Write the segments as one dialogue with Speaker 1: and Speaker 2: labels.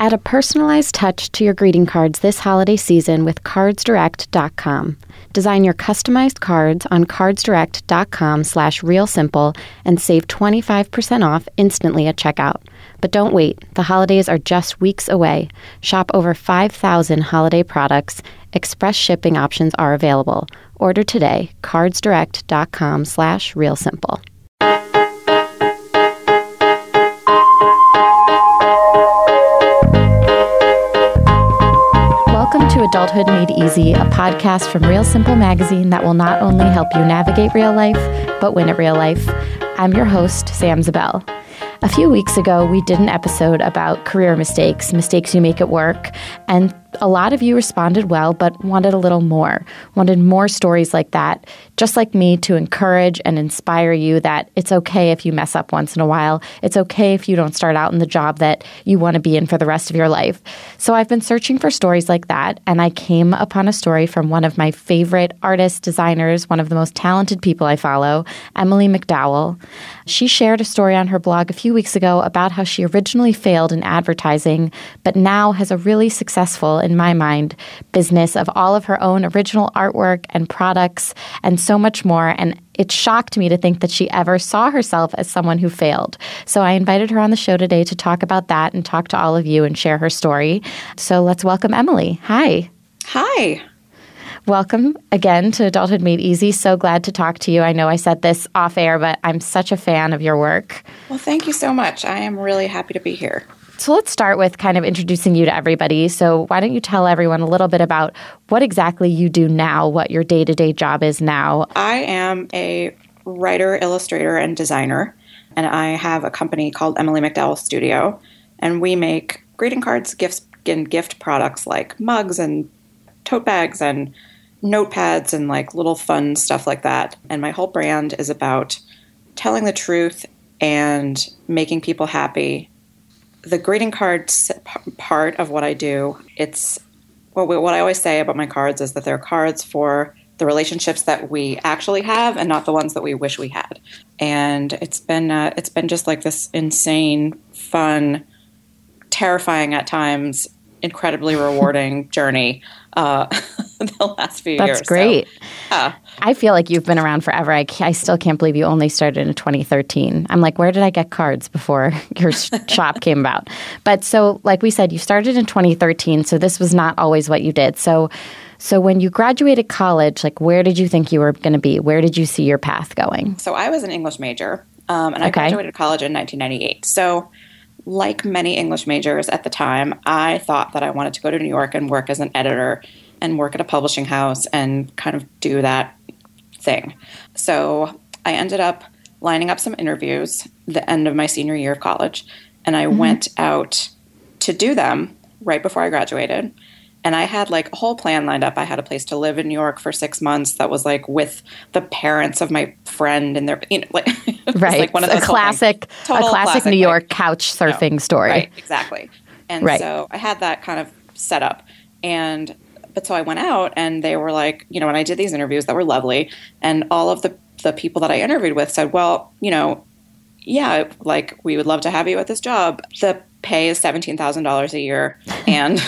Speaker 1: Add a personalized touch to your greeting cards this holiday season with cardsdirect.com. Design your customized cards on cardsdirect.com slash realsimple and save 25% off instantly at checkout. But don't wait. The holidays are just weeks away. Shop over 5,000 holiday products. Express shipping options are available. Order today. cardsdirect.com slash realsimple. Adulthood Made Easy, a podcast from Real Simple Magazine that will not only help you navigate real life, but win at real life. I'm your host, Sam Zabel. A few weeks ago, we did an episode about career mistakes, mistakes you make at work, and a lot of you responded well, but wanted a little more, wanted more stories like that, just like me to encourage and inspire you that it's okay if you mess up once in a while. It's okay if you don't start out in the job that you want to be in for the rest of your life. So I've been searching for stories like that, and I came upon a story from one of my favorite artists, designers, one of the most talented people I follow, Emily McDowell. She shared a story on her blog a few weeks ago about how she originally failed in advertising, but now has a really successful in my mind, business of all of her own original artwork and products and so much more. And it shocked me to think that she ever saw herself as someone who failed. So I invited her on the show today to talk about that and talk to all of you and share her story. So let's welcome Emily. Hi.
Speaker 2: Hi.
Speaker 1: Welcome again to Adulthood Made Easy. So glad to talk to you. I know I said this off air, but I'm such a fan of your work.
Speaker 2: Well, thank you so much. I am really happy to be here.
Speaker 1: So let's start with kind of introducing you to everybody. So, why don't you tell everyone a little bit about what exactly you do now, what your day to day job is now?
Speaker 2: I am a writer, illustrator, and designer, and I have a company called Emily McDowell Studio, and we make greeting cards, gifts, and gift products like mugs and tote bags and notepads and like little fun stuff like that. And my whole brand is about telling the truth and making people happy the greeting cards part of what I do, it's well, what I always say about my cards is that they're cards for the relationships that we actually have and not the ones that we wish we had. And it's been uh, it's been just like this insane, fun, terrifying at times, incredibly rewarding journey uh, the last few
Speaker 1: That's
Speaker 2: years.
Speaker 1: That's great.
Speaker 2: So, uh,
Speaker 1: I feel like you've been around forever. I, I still can't believe you only started in 2013. I'm like, where did I get cards before your shop came about? But so, like we said, you started in 2013, so this was not always what you did. So, so when you graduated college, like where did you think you were going to be? Where did you see your path going?
Speaker 2: So I was an English major, um, and I okay. graduated college in 1998. So like many English majors at the time, I thought that I wanted to go to New York and work as an editor and work at a publishing house and kind of do that thing. So I ended up lining up some interviews the end of my senior year of college, and I mm-hmm. went out to do them right before I graduated. And I had like a whole plan lined up. I had a place to live in New York for six months that was like with the parents of my friend and their, you know, like,
Speaker 1: right. Like one of those a classic, a classic, classic New York like, couch surfing story.
Speaker 2: Right, exactly. And right. so I had that kind of set up. And but so I went out and they were like, you know, when I did these interviews that were lovely, and all of the the people that I interviewed with said, well, you know, yeah, like we would love to have you at this job. The pay is seventeen thousand dollars a year, and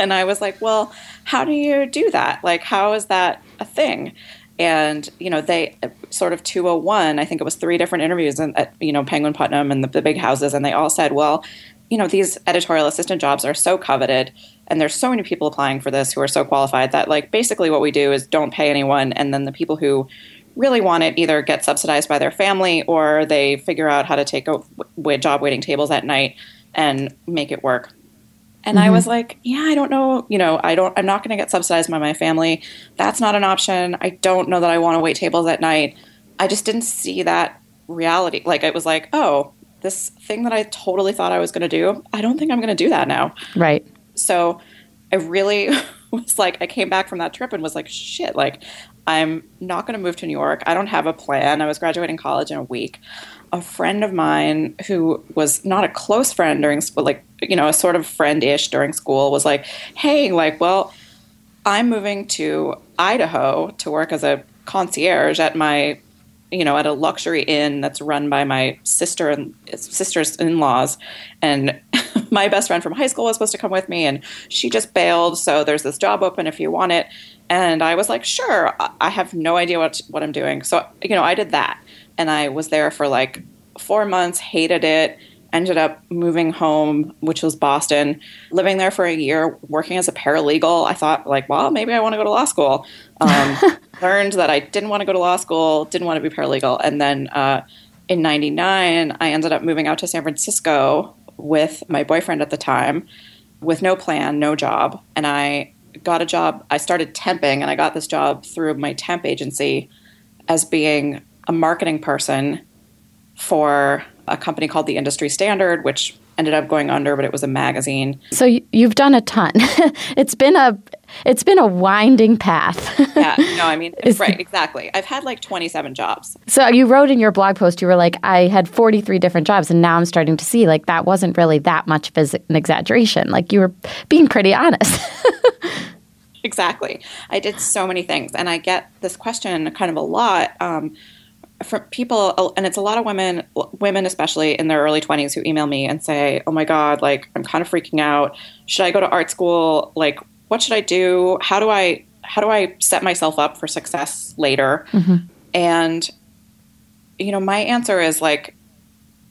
Speaker 2: and I was like, well, how do you do that? Like, how is that a thing? And you know, they uh, sort of 201. I think it was three different interviews at you know Penguin Putnam and the, the big houses, and they all said, well, you know, these editorial assistant jobs are so coveted and there's so many people applying for this who are so qualified that like basically what we do is don't pay anyone and then the people who really want it either get subsidized by their family or they figure out how to take a job waiting tables at night and make it work. And mm-hmm. I was like, yeah, I don't know, you know, I don't I'm not going to get subsidized by my family. That's not an option. I don't know that I want to wait tables at night. I just didn't see that reality. Like it was like, oh, this thing that I totally thought I was going to do, I don't think I'm going to do that now.
Speaker 1: Right.
Speaker 2: So I really was like, I came back from that trip and was like, shit, like, I'm not going to move to New York. I don't have a plan. I was graduating college in a week. A friend of mine who was not a close friend during school, like, you know, a sort of friend ish during school, was like, hey, like, well, I'm moving to Idaho to work as a concierge at my you know, at a luxury inn that's run by my sister and sisters in laws, and my best friend from high school was supposed to come with me and she just bailed. So there's this job open if you want it. And I was like, sure, I have no idea what, what I'm doing. So, you know, I did that. And I was there for like four months, hated it, ended up moving home, which was Boston, living there for a year, working as a paralegal. I thought, like, well, maybe I want to go to law school. Um, learned that I didn't want to go to law school, didn't want to be paralegal. And then uh, in 99, I ended up moving out to San Francisco with my boyfriend at the time with no plan, no job. And I got a job. I started temping and I got this job through my temp agency as being a marketing person for a company called the Industry Standard, which ended up going under, but it was a magazine.
Speaker 1: So you've done a ton. it's been a it's been a winding path.
Speaker 2: yeah, no, I mean, right, exactly. I've had like 27 jobs.
Speaker 1: So you wrote in your blog post, you were like, I had 43 different jobs, and now I'm starting to see like that wasn't really that much of an exaggeration. Like you were being pretty honest.
Speaker 2: exactly. I did so many things, and I get this question kind of a lot. Um, from people and it's a lot of women women especially in their early 20s who email me and say oh my god like i'm kind of freaking out. Should i go to art school? Like what should i do? How do i how do i set myself up for success later? Mm-hmm. and you know my answer is like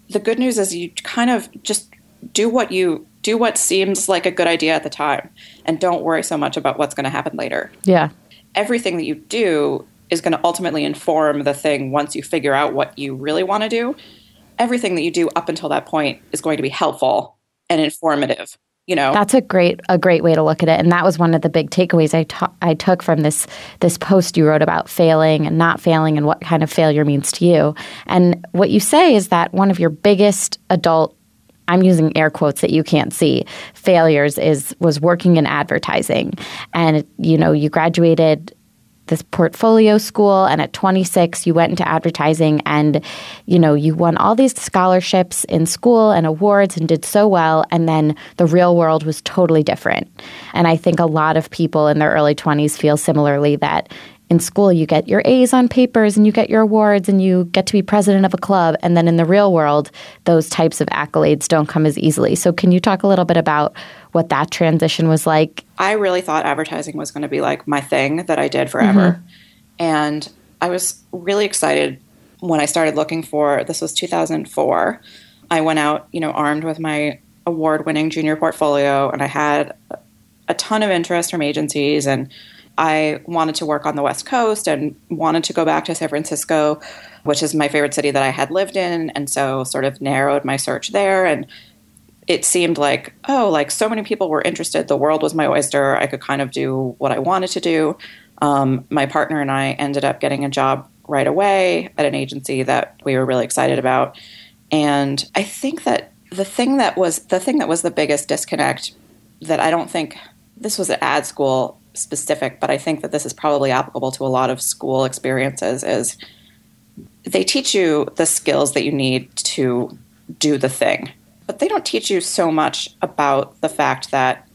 Speaker 2: the good news is you kind of just do what you do what seems like a good idea at the time and don't worry so much about what's going to happen later.
Speaker 1: Yeah.
Speaker 2: Everything that you do is going to ultimately inform the thing once you figure out what you really want to do. Everything that you do up until that point is going to be helpful and informative. You know,
Speaker 1: that's a great a great way to look at it, and that was one of the big takeaways I, took from this this post you wrote about failing and not failing and what kind of failure means to you. And what you say is that one of your biggest adult I'm using air quotes that you can't see failures is was working in advertising and you know you graduated this portfolio school and at 26 you went into advertising and you know you won all these scholarships in school and awards and did so well and then the real world was totally different. And i think a lot of people in their early 20s feel similarly that in school you get your A's on papers and you get your awards and you get to be president of a club and then in the real world those types of accolades don't come as easily. So can you talk a little bit about what that transition was like?
Speaker 2: I really thought advertising was going to be like my thing that I did forever. Mm-hmm. And I was really excited when I started looking for this was 2004. I went out, you know, armed with my award-winning junior portfolio and I had a ton of interest from agencies and I wanted to work on the West Coast and wanted to go back to San Francisco, which is my favorite city that I had lived in. And so sort of narrowed my search there. And it seemed like, oh, like so many people were interested. The world was my oyster. I could kind of do what I wanted to do. Um, my partner and I ended up getting a job right away at an agency that we were really excited about. And I think that the thing that was the thing that was the biggest disconnect that I don't think this was at ad school specific, but I think that this is probably applicable to a lot of school experiences is they teach you the skills that you need to do the thing. But they don't teach you so much about the fact that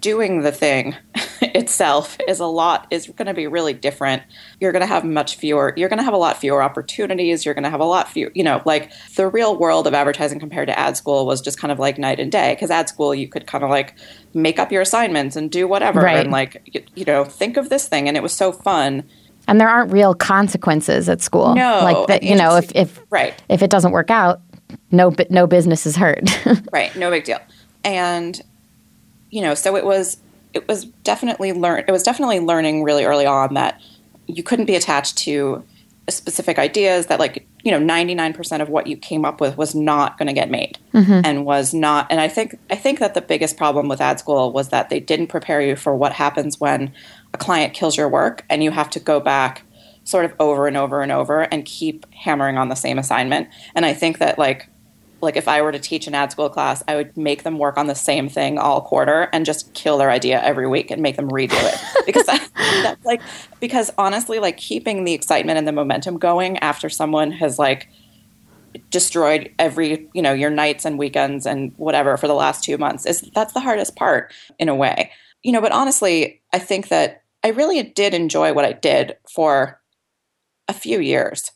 Speaker 2: doing the thing itself is a lot is going to be really different. You're going to have much fewer you're going to have a lot fewer opportunities you're going to have a lot fewer you know like the real world of advertising compared to ad school was just kind of like night and day because ad school you could kind of like make up your assignments and do whatever right. and like you, you know think of this thing and it was so fun.
Speaker 1: And there aren't real consequences at school.
Speaker 2: No
Speaker 1: like that you know if if
Speaker 2: right.
Speaker 1: if it doesn't work out no no business is hurt
Speaker 2: right no big deal. And you know, so it was it was definitely learn it was definitely learning really early on that you couldn't be attached to specific ideas that like you know 99% of what you came up with was not going to get made mm-hmm. and was not and i think i think that the biggest problem with ad school was that they didn't prepare you for what happens when a client kills your work and you have to go back sort of over and over and over and keep hammering on the same assignment and i think that like like if I were to teach an ad school class, I would make them work on the same thing all quarter and just kill their idea every week and make them redo it. because that's like because honestly, like keeping the excitement and the momentum going after someone has like destroyed every, you know, your nights and weekends and whatever for the last 2 months is that's the hardest part in a way. You know, but honestly, I think that I really did enjoy what I did for a few years.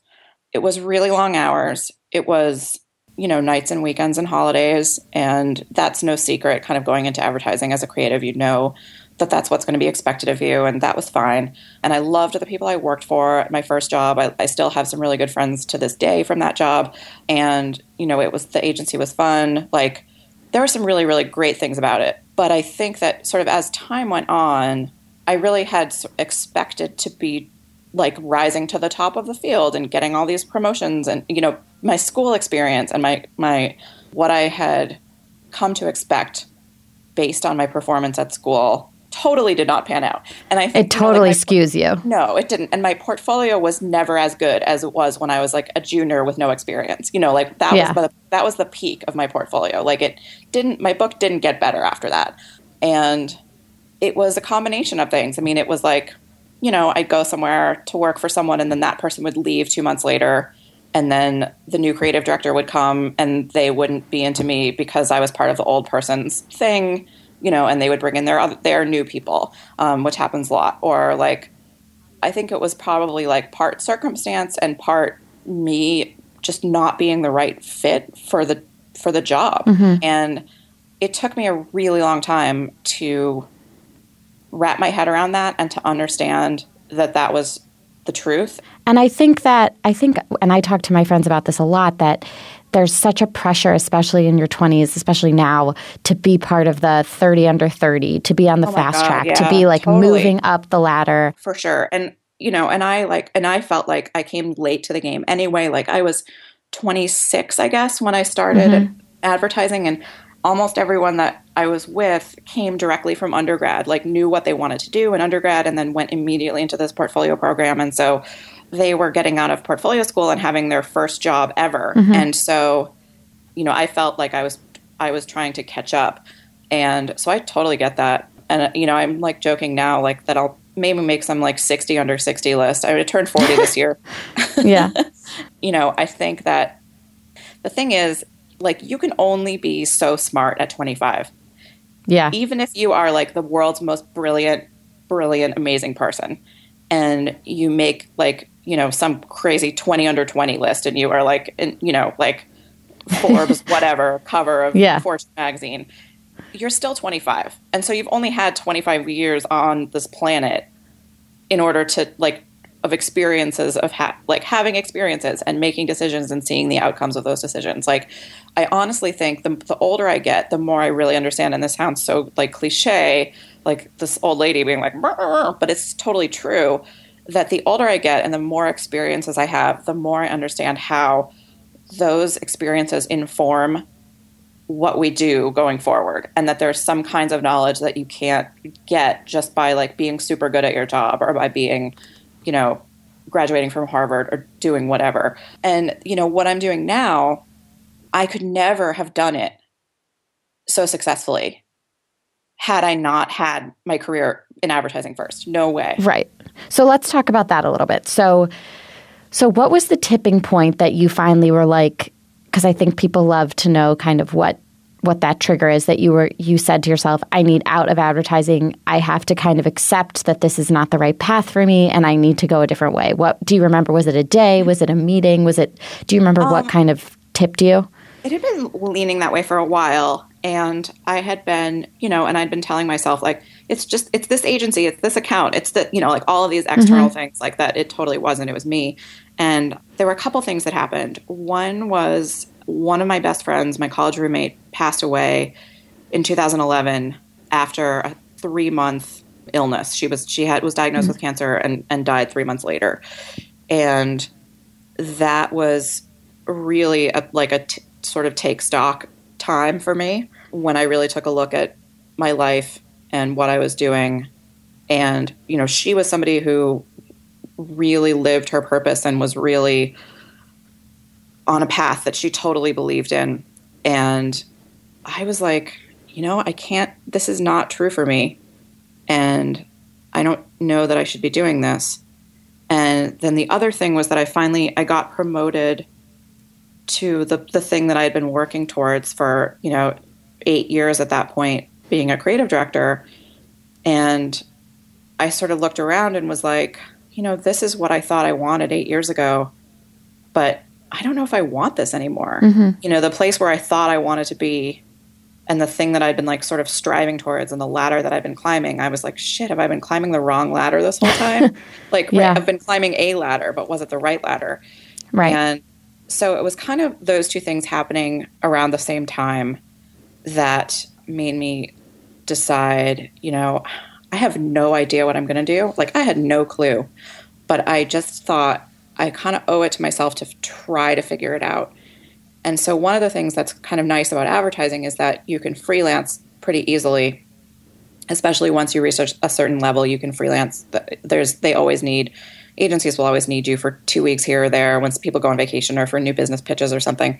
Speaker 2: It was really long hours. It was you know, nights and weekends and holidays. And that's no secret, kind of going into advertising as a creative, you know that that's what's going to be expected of you. And that was fine. And I loved the people I worked for at my first job. I, I still have some really good friends to this day from that job. And, you know, it was the agency was fun. Like, there were some really, really great things about it. But I think that sort of as time went on, I really had expected to be like rising to the top of the field and getting all these promotions and you know my school experience and my my what I had come to expect based on my performance at school totally did not pan out. And I
Speaker 1: think, it totally you know, like my, skews you.
Speaker 2: No, it didn't. And my portfolio was never as good as it was when I was like a junior with no experience. You know, like that yeah. was the, that was the peak of my portfolio. Like it didn't my book didn't get better after that. And it was a combination of things. I mean, it was like, you know, I'd go somewhere to work for someone and then that person would leave 2 months later and then the new creative director would come and they wouldn't be into me because I was part of the old person's thing, you know, and they would bring in their other, their new people, um, which happens a lot. Or like, I think it was probably like part circumstance and part me just not being the right fit for the for the job, mm-hmm. and it took me a really long time to wrap my head around that and to understand that that was the truth.
Speaker 1: And I think that, I think, and I talk to my friends about this a lot, that there's such a pressure, especially in your 20s, especially now, to be part of the 30 under 30, to be on the oh fast God, track, yeah, to be like totally. moving up the ladder.
Speaker 2: For sure. And, you know, and I like, and I felt like I came late to the game anyway. Like I was 26, I guess, when I started mm-hmm. advertising. And almost everyone that I was with came directly from undergrad, like knew what they wanted to do in undergrad and then went immediately into this portfolio program. And so they were getting out of portfolio school and having their first job ever. Mm-hmm. And so, you know, I felt like I was I was trying to catch up. And so I totally get that. And you know, I'm like joking now like that I'll maybe make some like 60 under 60 list. I would turn 40 this year.
Speaker 1: yeah.
Speaker 2: you know, I think that the thing is like you can only be so smart at 25.
Speaker 1: Yeah.
Speaker 2: Even if you are like the world's most brilliant, brilliant, amazing person and you make like, you know, some crazy 20 under 20 list and you are like, in, you know, like Forbes, whatever cover of yeah. Fortune magazine, you're still 25. And so you've only had 25 years on this planet in order to like of experiences of ha- like having experiences and making decisions and seeing the outcomes of those decisions. Like, I honestly think the, the older I get, the more I really understand. And this sounds so like cliche, like this old lady being like, but it's totally true that the older I get and the more experiences I have, the more I understand how those experiences inform what we do going forward and that there's some kinds of knowledge that you can't get just by like being super good at your job or by being you know, graduating from Harvard or doing whatever. And, you know, what I'm doing now, I could never have done it so successfully had I not had my career in advertising first. No way.
Speaker 1: Right. So let's talk about that a little bit. So so what was the tipping point that you finally were like because I think people love to know kind of what what that trigger is that you were you said to yourself i need out of advertising. I have to kind of accept that this is not the right path for me and i need to go a different way. What do you remember was it a day? Was it a meeting? Was it do you remember um, what kind of tipped you?
Speaker 2: it had been leaning that way for a while and i had been you know and i'd been telling myself like it's just it's this agency it's this account it's the you know like all of these external mm-hmm. things like that it totally wasn't it was me. And there were a couple things that happened. One was one of my best friends, my college roommate, passed away in 2011 after a three month illness. She was she had was diagnosed mm-hmm. with cancer and and died three months later, and that was really a, like a t- sort of take stock time for me when I really took a look at my life and what I was doing. And you know, she was somebody who really lived her purpose and was really on a path that she totally believed in. And I was like, you know, I can't, this is not true for me. And I don't know that I should be doing this. And then the other thing was that I finally, I got promoted to the, the thing that I had been working towards for, you know, eight years at that point, being a creative director. And I sort of looked around and was like, you know, this is what I thought I wanted eight years ago, but I don't know if I want this anymore. Mm-hmm. You know, the place where I thought I wanted to be and the thing that I'd been like sort of striving towards and the ladder that I've been climbing, I was like, shit, have I been climbing the wrong ladder this whole time? like, yeah. right, I've been climbing a ladder, but was it the right ladder?
Speaker 1: Right.
Speaker 2: And so it was kind of those two things happening around the same time that made me decide, you know, I have no idea what I'm going to do. Like, I had no clue, but I just thought I kind of owe it to myself to try to figure it out. And so, one of the things that's kind of nice about advertising is that you can freelance pretty easily, especially once you reach a certain level. You can freelance. There's they always need agencies will always need you for two weeks here or there once people go on vacation or for new business pitches or something.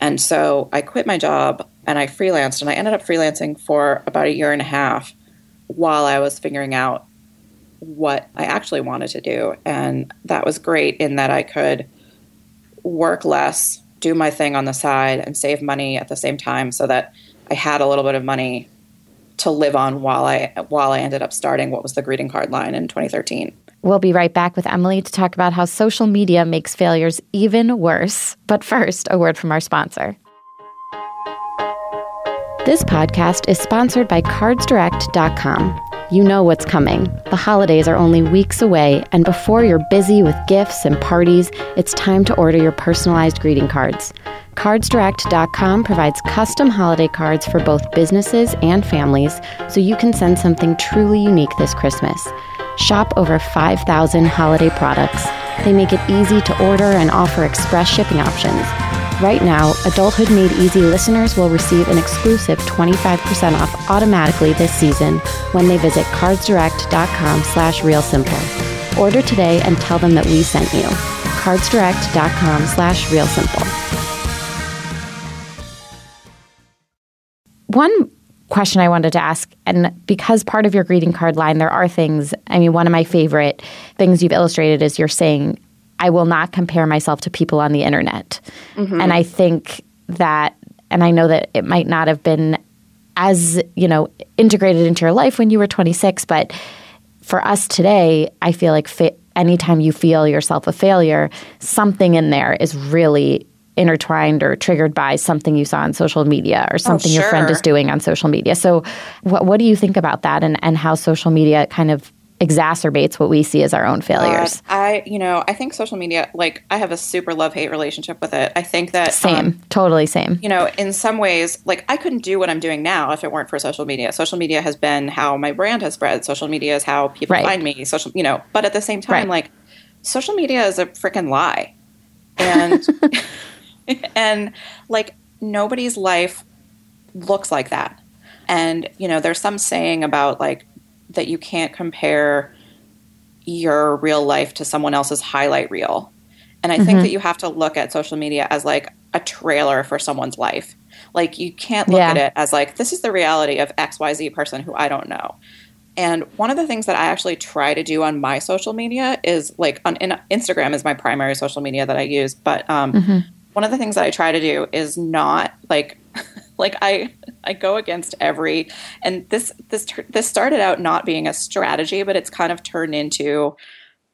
Speaker 2: And so I quit my job and I freelanced, and I ended up freelancing for about a year and a half while I was figuring out what I actually wanted to do. And that was great in that I could work less do my thing on the side and save money at the same time so that I had a little bit of money to live on while I while I ended up starting what was the greeting card line in 2013.
Speaker 1: We'll be right back with Emily to talk about how social media makes failures even worse. But first, a word from our sponsor. This podcast is sponsored by cardsdirect.com. You know what's coming. The holidays are only weeks away, and before you're busy with gifts and parties, it's time to order your personalized greeting cards. CardsDirect.com provides custom holiday cards for both businesses and families, so you can send something truly unique this Christmas. Shop over 5,000 holiday products. They make it easy to order and offer express shipping options. Right now, Adulthood Made Easy listeners will receive an exclusive 25% off automatically this season when they visit cardsdirect.com slash realsimple. Order today and tell them that we sent you. cardsdirect.com slash realsimple. One question I wanted to ask, and because part of your greeting card line, there are things, I mean, one of my favorite things you've illustrated is you're saying I will not compare myself to people on the internet. Mm-hmm. And I think that, and I know that it might not have been as, you know, integrated into your life when you were 26, but for us today, I feel like fa- anytime you feel yourself a failure, something in there is really intertwined or triggered by something you saw on social media or oh, something oh, sure. your friend is doing on social media. So, what, what do you think about that and, and how social media kind of exacerbates what we see as our own failures.
Speaker 2: God, I, you know, I think social media, like, I have a super love hate relationship with it. I think that
Speaker 1: same, um, totally same.
Speaker 2: You know, in some ways, like, I couldn't do what I'm doing now if it weren't for social media. Social media has been how my brand has spread. Social media is how people right. find me. Social, you know, but at the same time, right. like, social media is a freaking lie, and and like nobody's life looks like that. And you know, there's some saying about like that you can't compare your real life to someone else's highlight reel. And I mm-hmm. think that you have to look at social media as like a trailer for someone's life. Like you can't look yeah. at it as like this is the reality of XYZ person who I don't know. And one of the things that I actually try to do on my social media is like on Instagram is my primary social media that I use, but um, mm-hmm. one of the things that I try to do is not like like I I go against every and this this this started out not being a strategy, but it's kind of turned into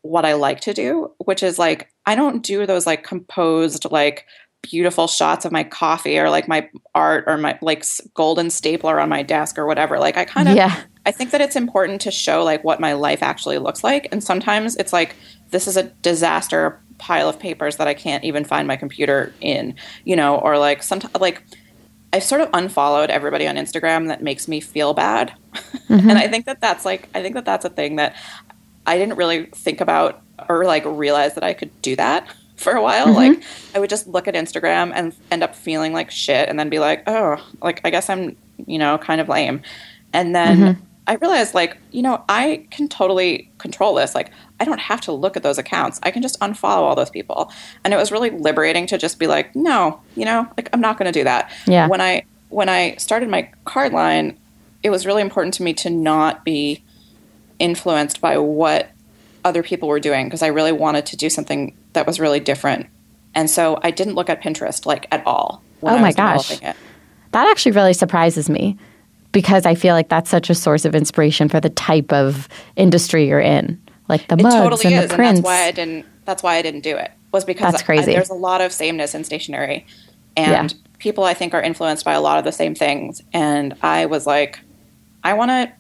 Speaker 2: what I like to do, which is like I don't do those like composed like beautiful shots of my coffee or like my art or my like golden stapler on my desk or whatever. Like I kind of yeah. I think that it's important to show like what my life actually looks like and sometimes it's like this is a disaster pile of papers that I can't even find my computer in, you know, or like sometimes like I've sort of unfollowed everybody on Instagram that makes me feel bad. Mm-hmm. and I think that that's like, I think that that's a thing that I didn't really think about or like realize that I could do that for a while. Mm-hmm. Like, I would just look at Instagram and end up feeling like shit and then be like, oh, like, I guess I'm, you know, kind of lame. And then mm-hmm. I realized, like, you know, I can totally control this. Like, I don't have to look at those accounts. I can just unfollow all those people. And it was really liberating to just be like, no, you know, like I'm not going to do that.
Speaker 1: Yeah.
Speaker 2: When I when I started my card line, it was really important to me to not be influenced by what other people were doing because I really wanted to do something that was really different. And so I didn't look at Pinterest like at all.
Speaker 1: oh my gosh. That actually really surprises me because I feel like that's such a source of inspiration for the type of industry you're in like the mugs totally and the prints.
Speaker 2: And that's why I didn't that's why I didn't do it. Was because
Speaker 1: that's crazy.
Speaker 2: I, there's a lot of sameness in stationery, and yeah. people I think are influenced by a lot of the same things. And I was like, I want to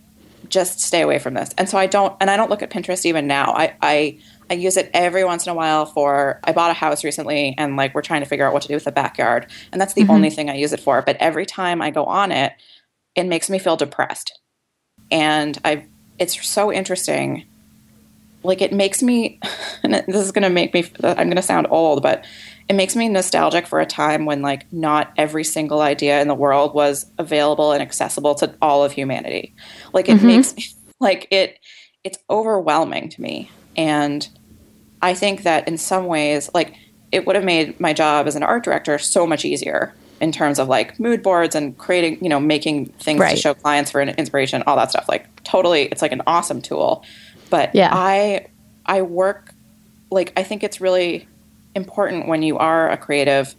Speaker 2: just stay away from this. And so I don't, and I don't look at Pinterest even now. I, I, I use it every once in a while for, I bought a house recently and like we're trying to figure out what to do with the backyard. And that's the mm-hmm. only thing I use it for. But every time I go on it, it makes me feel depressed. And I, it's so interesting. Like it makes me, and this is going to make me, I'm going to sound old, but it makes me nostalgic for a time when like not every single idea in the world was available and accessible to all of humanity. Like it mm-hmm. makes me like it it's overwhelming to me. And I think that in some ways like it would have made my job as an art director so much easier in terms of like mood boards and creating, you know, making things right. to show clients for an inspiration, all that stuff. Like totally it's like an awesome tool. But yeah. I I work like I think it's really important when you are a creative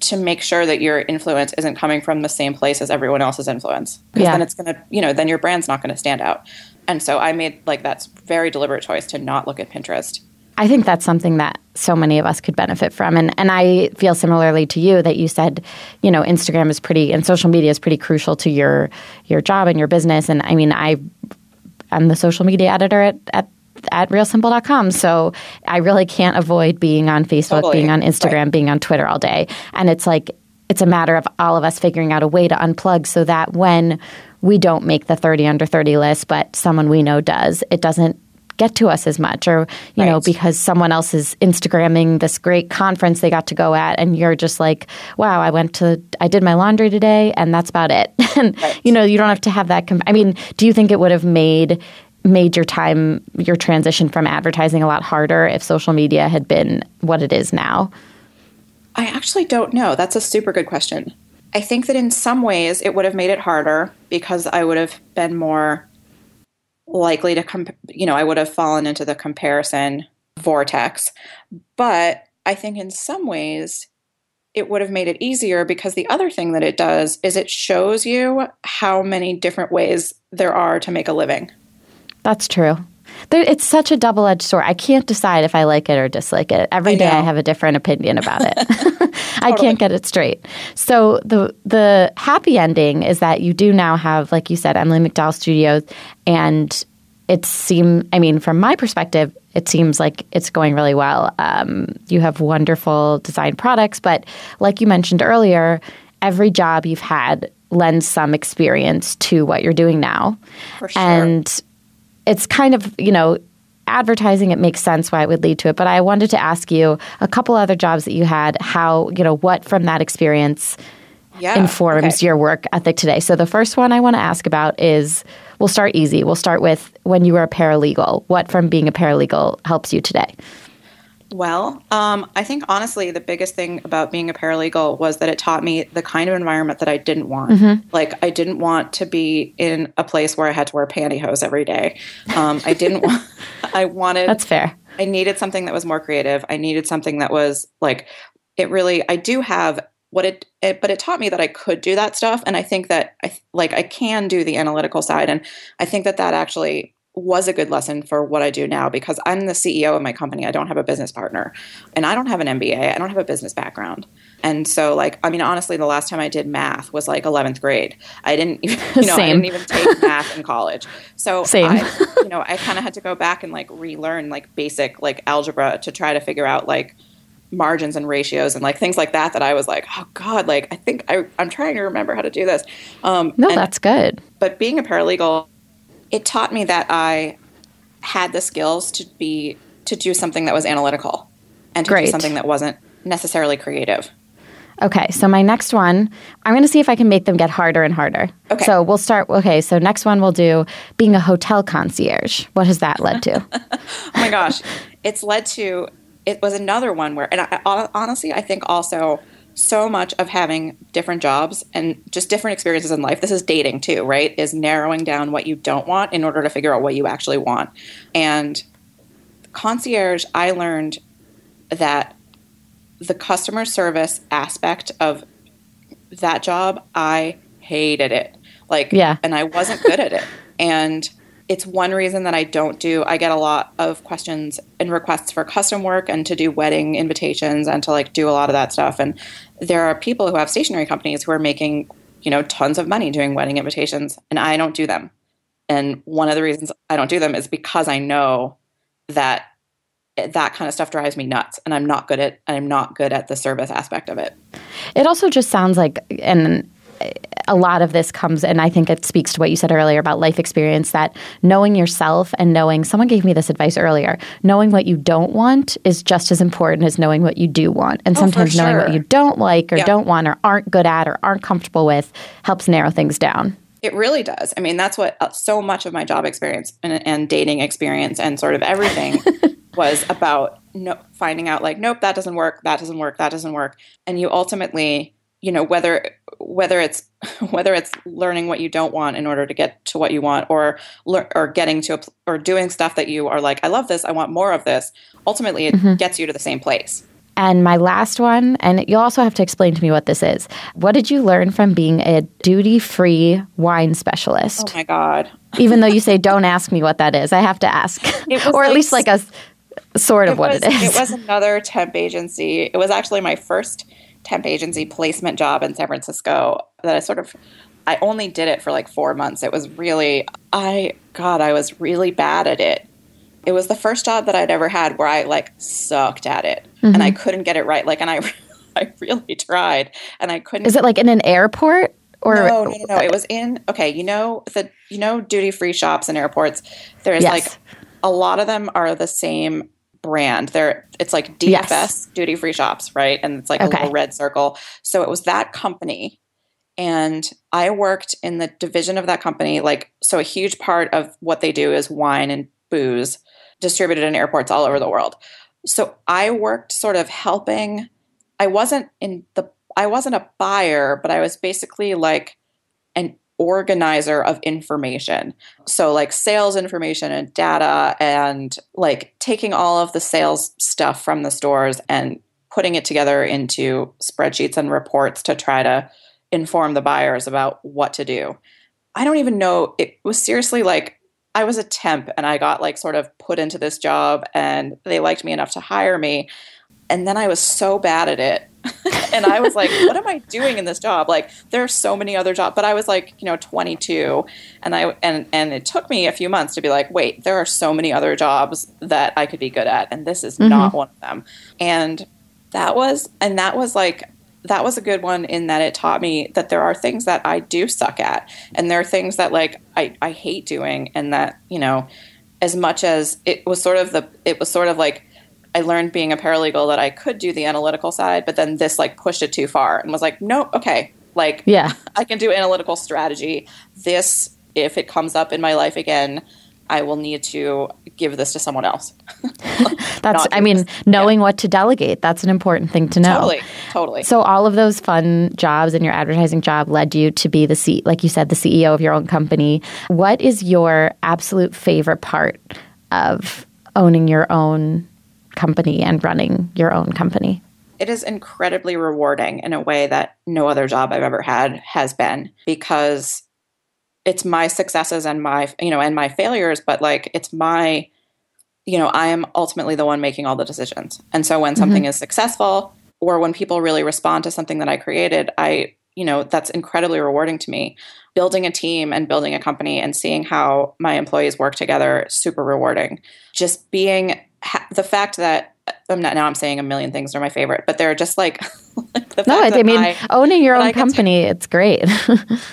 Speaker 2: to make sure that your influence isn't coming from the same place as everyone else's influence. Because yeah. then it's going to, you know, then your brand's not going to stand out. And so I made like that's very deliberate choice to not look at Pinterest.
Speaker 1: I think that's something that so many of us could benefit from. And and I feel similarly to you that you said, you know, Instagram is pretty and social media is pretty crucial to your your job and your business. And I mean I I'm the social media editor at, at at realsimple.com. So I really can't avoid being on Facebook, totally. being on Instagram, right. being on Twitter all day. And it's like, it's a matter of all of us figuring out a way to unplug so that when we don't make the 30 under 30 list, but someone we know does, it doesn't get to us as much or you right. know because someone else is instagramming this great conference they got to go at and you're just like wow i went to i did my laundry today and that's about it and right. you know you don't have to have that com- i mean do you think it would have made made your time, your transition from advertising a lot harder if social media had been what it is now?
Speaker 2: I actually don't know. That's a super good question. I think that in some ways it would have made it harder because I would have been more likely to, comp- you know, I would have fallen into the comparison vortex. But I think in some ways it would have made it easier because the other thing that it does is it shows you how many different ways there are to make a living.
Speaker 1: That's true. It's such a double edged sword. I can't decide if I like it or dislike it. Every I day I have a different opinion about it. I can't get it straight. So the the happy ending is that you do now have, like you said, Emily McDowell Studios, and it seems. I mean, from my perspective, it seems like it's going really well. Um, you have wonderful design products, but like you mentioned earlier, every job you've had lends some experience to what you're doing now,
Speaker 2: For sure.
Speaker 1: and it's kind of, you know, advertising it makes sense why it would lead to it but i wanted to ask you a couple other jobs that you had how you know what from that experience yeah, informs okay. your work ethic today. So the first one i want to ask about is we'll start easy. We'll start with when you were a paralegal. What from being a paralegal helps you today
Speaker 2: well, um, I think honestly, the biggest thing about being a paralegal was that it taught me the kind of environment that I didn't want. Mm-hmm. Like, I didn't want to be in a place where I had to wear pantyhose every day. Um, I didn't want, I wanted.
Speaker 1: That's fair.
Speaker 2: I needed something that was more creative. I needed something that was like, it really, I do have what it, it, but it taught me that I could do that stuff. And I think that I, like, I can do the analytical side. And I think that that actually was a good lesson for what I do now because I'm the CEO of my company. I don't have a business partner and I don't have an MBA. I don't have a business background. And so like I mean honestly the last time I did math was like 11th grade. I didn't even, you know Same. I didn't even take math in college. So
Speaker 1: Same.
Speaker 2: I you know I kind of had to go back and like relearn like basic like algebra to try to figure out like margins and ratios and like things like that that I was like, oh God, like I think I, I, am trying to remember how to do this.
Speaker 1: Um, no, and, that's good.
Speaker 2: But being a paralegal, it taught me that I had the skills to be to do something that was analytical and to Great. do something that wasn't necessarily creative.
Speaker 1: Okay, so my next one, I'm going to see if I can make them get harder and harder.
Speaker 2: Okay.
Speaker 1: So we'll start. Okay, so next one we'll do being a hotel concierge. What has that led to?
Speaker 2: oh my gosh, it's led to. It was another one where, and I, honestly, I think also so much of having different jobs and just different experiences in life. This is dating too right? Is narrowing down what you don't want in order to figure out what you actually want. And concierge i learned that the customer service aspect of that job i hated it. Like
Speaker 1: yeah.
Speaker 2: and i wasn't good at it. And it's one reason that I don't do. I get a lot of questions and requests for custom work and to do wedding invitations and to like do a lot of that stuff. And there are people who have stationery companies who are making, you know, tons of money doing wedding invitations, and I don't do them. And one of the reasons I don't do them is because I know that eh, that kind of stuff drives me nuts and I'm not good at I'm not good at the service aspect of it.
Speaker 1: It also just sounds like and a lot of this comes, and I think it speaks to what you said earlier about life experience that knowing yourself and knowing, someone gave me this advice earlier, knowing what you don't want is just as important as knowing what you do want. And oh, sometimes knowing what you don't like or don't want or aren't good at or aren't comfortable with helps narrow things down.
Speaker 2: It really does. I mean, that's what uh, so much of my job experience and, and dating experience and sort of everything was about no, finding out like, nope, that doesn't work, that doesn't work, that doesn't work. And you ultimately you know whether whether it's whether it's learning what you don't want in order to get to what you want or or getting to or doing stuff that you are like I love this I want more of this ultimately it mm-hmm. gets you to the same place.
Speaker 1: And my last one and you'll also have to explain to me what this is. What did you learn from being a duty free wine specialist?
Speaker 2: Oh my god.
Speaker 1: Even though you say don't ask me what that is I have to ask. Or like, at least like a sort of what
Speaker 2: was,
Speaker 1: it is.
Speaker 2: it was another temp agency. It was actually my first temp agency placement job in San Francisco that I sort of I only did it for like 4 months. It was really I god, I was really bad at it. It was the first job that I'd ever had where I like sucked at it mm-hmm. and I couldn't get it right. Like and I I really tried and I couldn't
Speaker 1: Is it like in an airport? Or
Speaker 2: no, no, no, no. It was in okay. You know the you know duty free shops and airports. There's yes. like a lot of them are the same brand. There, it's like DFS, yes. duty free shops, right? And it's like okay. a little red circle. So it was that company, and I worked in the division of that company. Like, so a huge part of what they do is wine and booze distributed in airports all over the world. So I worked sort of helping. I wasn't in the. I wasn't a buyer, but I was basically like an organizer of information. So, like sales information and data, and like taking all of the sales stuff from the stores and putting it together into spreadsheets and reports to try to inform the buyers about what to do. I don't even know. It was seriously like I was a temp and I got like sort of put into this job and they liked me enough to hire me. And then I was so bad at it and I was like, what am I doing in this job? Like there are so many other jobs, but I was like, you know, 22 and I and and it took me a few months to be like, wait, there are so many other jobs that I could be good at and this is mm-hmm. not one of them. And that was and that was like that was a good one in that it taught me that there are things that I do suck at and there are things that like I I hate doing and that, you know, as much as it was sort of the it was sort of like I learned being a paralegal that I could do the analytical side, but then this like pushed it too far and was like, nope, okay, like
Speaker 1: yeah,
Speaker 2: I can do analytical strategy. This, if it comes up in my life again, I will need to give this to someone else.
Speaker 1: that's, I mean, this. knowing yeah. what to delegate, that's an important thing to know.
Speaker 2: Totally, totally.
Speaker 1: So, all of those fun jobs and your advertising job led you to be the C, like you said, the CEO of your own company. What is your absolute favorite part of owning your own company and running your own company?
Speaker 2: It is incredibly rewarding in a way that no other job I've ever had has been because it's my successes and my you know and my failures but like it's my you know i am ultimately the one making all the decisions and so when something mm-hmm. is successful or when people really respond to something that i created i you know that's incredibly rewarding to me building a team and building a company and seeing how my employees work together super rewarding just being the fact that um, I'm not now I'm saying a million things are my favorite, but they're just like,
Speaker 1: like no, I mean I, owning your own company, to, it's great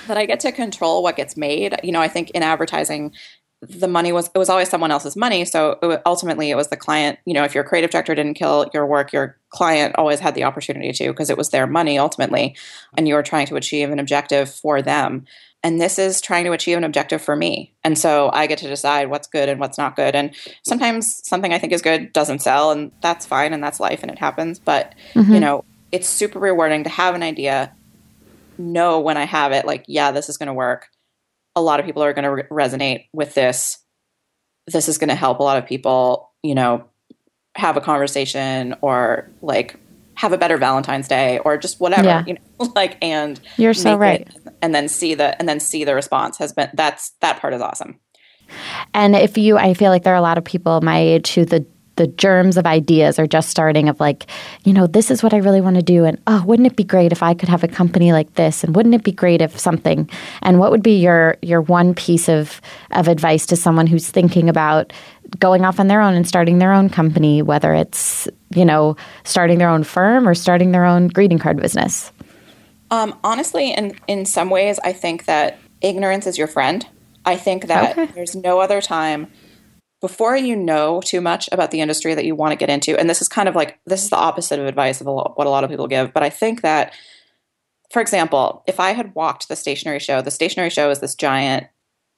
Speaker 2: that I get to control what gets made. You know, I think in advertising, the money was it was always someone else's money, so it, ultimately it was the client. You know, if your creative director didn't kill your work, your client always had the opportunity to because it was their money ultimately, and you were trying to achieve an objective for them and this is trying to achieve an objective for me. And so i get to decide what's good and what's not good. And sometimes something i think is good doesn't sell and that's fine and that's life and it happens. But mm-hmm. you know it's super rewarding to have an idea know when i have it like yeah this is going to work. A lot of people are going to re- resonate with this. This is going to help a lot of people you know have a conversation or like have a better Valentine's Day or just whatever, yeah. you know, like and
Speaker 1: you're so right.
Speaker 2: and then see the and then see the response has been that's that part is awesome.
Speaker 1: And if you, I feel like there are a lot of people my age who the the germs of ideas are just starting of like, you know, this is what I really want to do. And oh, wouldn't it be great if I could have a company like this? And wouldn't it be great if something? And what would be your your one piece of of advice to someone who's thinking about going off on their own and starting their own company, whether it's, you know, starting their own firm or starting their own greeting card business?
Speaker 2: Um, honestly, in in some ways, I think that ignorance is your friend. I think that okay. there's no other time before you know too much about the industry that you want to get into, and this is kind of like this is the opposite of advice of what a lot of people give, but I think that, for example, if I had walked the stationery show, the stationery show is this giant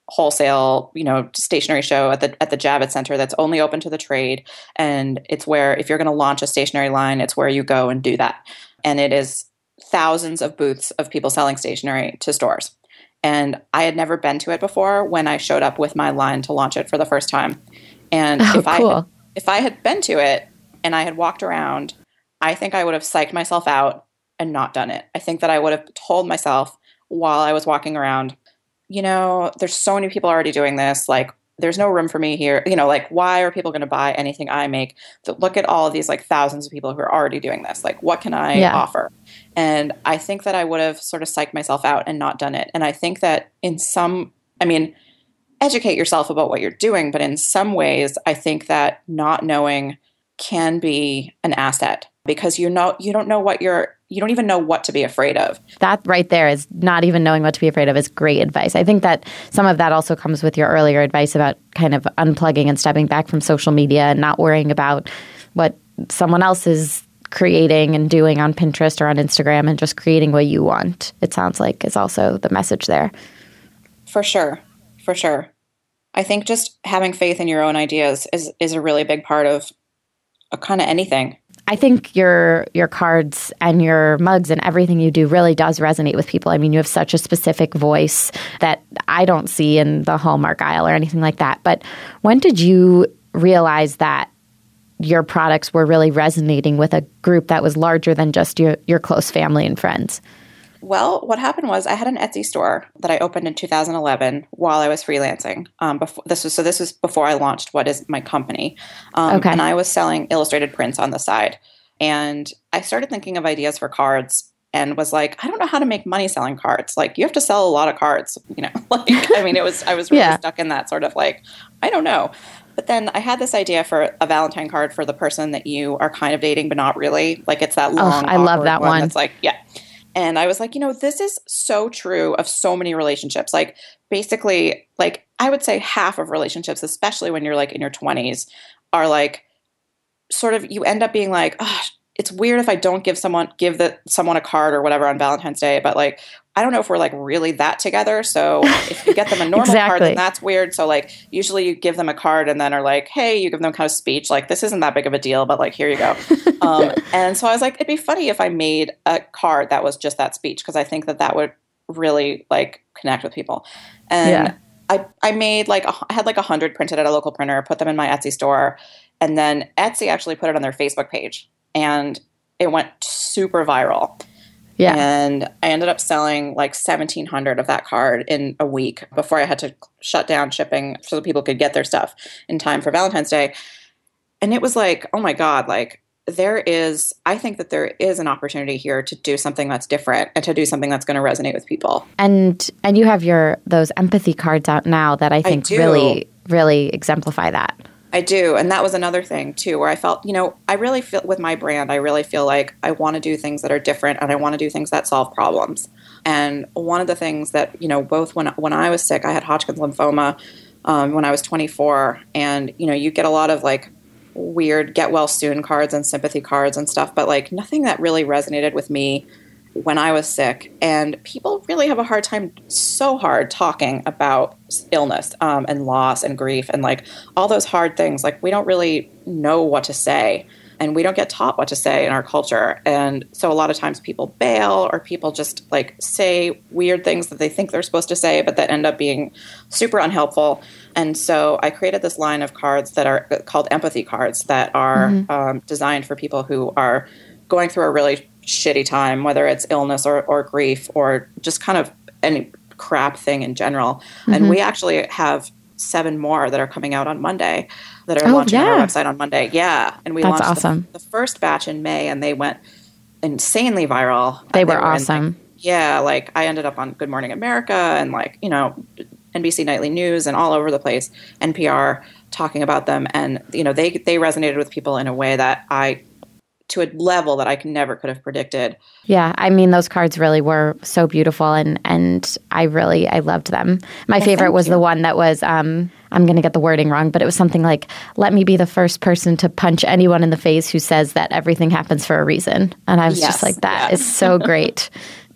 Speaker 2: wholesale, you know, stationery show at the at the Javits Center that's only open to the trade, and it's where if you're going to launch a stationery line, it's where you go and do that, and it is thousands of booths of people selling stationery to stores. And I had never been to it before when I showed up with my line to launch it for the first time. And oh, if cool. I if I had been to it and I had walked around, I think I would have psyched myself out and not done it. I think that I would have told myself while I was walking around, you know, there's so many people already doing this. Like, there's no room for me here. You know, like why are people going to buy anything I make? So look at all of these like thousands of people who are already doing this. Like what can I yeah. offer? And I think that I would have sort of psyched myself out and not done it. And I think that in some I mean, educate yourself about what you're doing, but in some ways I think that not knowing can be an asset because you know you don't know what you're you don't even know what to be afraid of.
Speaker 1: That right there is not even knowing what to be afraid of is great advice. I think that some of that also comes with your earlier advice about kind of unplugging and stepping back from social media and not worrying about what someone else is creating and doing on Pinterest or on Instagram and just creating what you want. It sounds like is also the message there.
Speaker 2: For sure. For sure. I think just having faith in your own ideas is is a really big part of kind of anything.
Speaker 1: I think your your cards and your mugs and everything you do really does resonate with people. I mean, you have such a specific voice that I don't see in the Hallmark aisle or anything like that. But when did you realize that your products were really resonating with a group that was larger than just your, your close family and friends?
Speaker 2: Well, what happened was I had an Etsy store that I opened in 2011 while I was freelancing. Um, before this was so this was before I launched what is my company, um, okay. and I was selling illustrated prints on the side. And I started thinking of ideas for cards and was like, I don't know how to make money selling cards. Like you have to sell a lot of cards, you know. like I mean, it was I was really yeah. stuck in that sort of like I don't know. But then I had this idea for a Valentine card for the person that you are kind of dating, but not really. Like it's that long.
Speaker 1: Oh, I love that one. one.
Speaker 2: That's like yeah. And I was like, you know, this is so true of so many relationships. Like, basically, like, I would say half of relationships, especially when you're like in your 20s, are like, sort of, you end up being like, oh, it's weird if I don't give someone give the someone a card or whatever on Valentine's Day, but like I don't know if we're like really that together. So if you get them a normal exactly. card, then that's weird. So like usually you give them a card and then are like, hey, you give them kind of speech like this isn't that big of a deal, but like here you go. um, and so I was like, it'd be funny if I made a card that was just that speech because I think that that would really like connect with people. And yeah. I I made like a, I had like a hundred printed at a local printer, put them in my Etsy store, and then Etsy actually put it on their Facebook page and it went super viral. Yeah. And I ended up selling like 1,700 of that card in a week before I had to shut down shipping so that people could get their stuff in time for Valentine's Day. And it was like, oh my God, like there is, I think that there is an opportunity here to do something that's different and to do something that's going to resonate with people.
Speaker 1: And, and you have your, those empathy cards out now that I think I really, really exemplify that.
Speaker 2: I do. And that was another thing too, where I felt, you know, I really feel with my brand, I really feel like I want to do things that are different and I want to do things that solve problems. And one of the things that, you know, both when, when I was sick, I had Hodgkin's lymphoma um, when I was 24. And, you know, you get a lot of like weird get well soon cards and sympathy cards and stuff, but like nothing that really resonated with me when I was sick, and people really have a hard time, so hard talking about illness um, and loss and grief and like all those hard things. Like, we don't really know what to say, and we don't get taught what to say in our culture. And so, a lot of times, people bail or people just like say weird things that they think they're supposed to say, but that end up being super unhelpful. And so, I created this line of cards that are called empathy cards that are mm-hmm. um, designed for people who are going through a really shitty time, whether it's illness or, or grief or just kind of any crap thing in general. Mm-hmm. And we actually have seven more that are coming out on Monday that are oh, launching yeah. on our website on Monday. Yeah, and we
Speaker 1: That's
Speaker 2: launched
Speaker 1: awesome.
Speaker 2: the, the, first batch in May, and they went insanely viral.
Speaker 1: They, they were, were, awesome.
Speaker 2: like, yeah, like I ended up on Good Morning America and like you know NBC Nightly News and all over the place, NPR talking about them, and you know they they resonated with people in a way that I to a level that I never could have predicted.
Speaker 1: Yeah, I mean those cards really were so beautiful and and I really I loved them. My well, favorite was you. the one that was um I'm going to get the wording wrong, but it was something like let me be the first person to punch anyone in the face who says that everything happens for a reason. And I was yes, just like that is so great.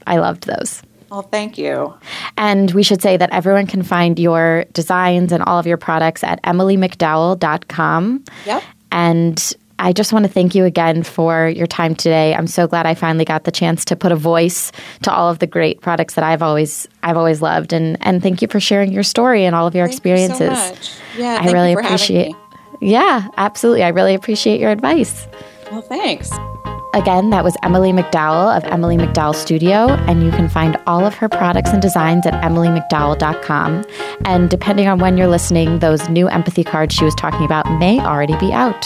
Speaker 1: I loved those.
Speaker 2: Well, thank you.
Speaker 1: And we should say that everyone can find your designs and all of your products at emilymcdowell.com.
Speaker 2: Yep.
Speaker 1: And I just want to thank you again for your time today. I'm so glad I finally got the chance to put a voice to all of the great products that I've always I've always loved and and thank you for sharing your story and all of your
Speaker 2: thank
Speaker 1: experiences. You
Speaker 2: so yeah, I really appreciate.
Speaker 1: Yeah, absolutely. I really appreciate your advice.
Speaker 2: Well, thanks.
Speaker 1: Again, that was Emily McDowell of Emily McDowell Studio, and you can find all of her products and designs at emilymcdowell.com. And depending on when you're listening, those new empathy cards she was talking about may already be out.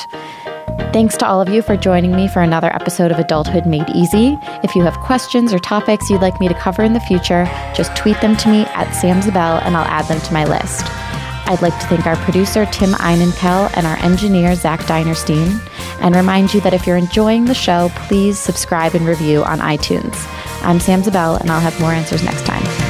Speaker 1: Thanks to all of you for joining me for another episode of Adulthood Made Easy. If you have questions or topics you'd like me to cover in the future, just tweet them to me at samsabel and I'll add them to my list. I'd like to thank our producer, Tim Einenkel, and our engineer, Zach Dinerstein, and remind you that if you're enjoying the show, please subscribe and review on iTunes. I'm Sam Zabell, and I'll have more answers next time.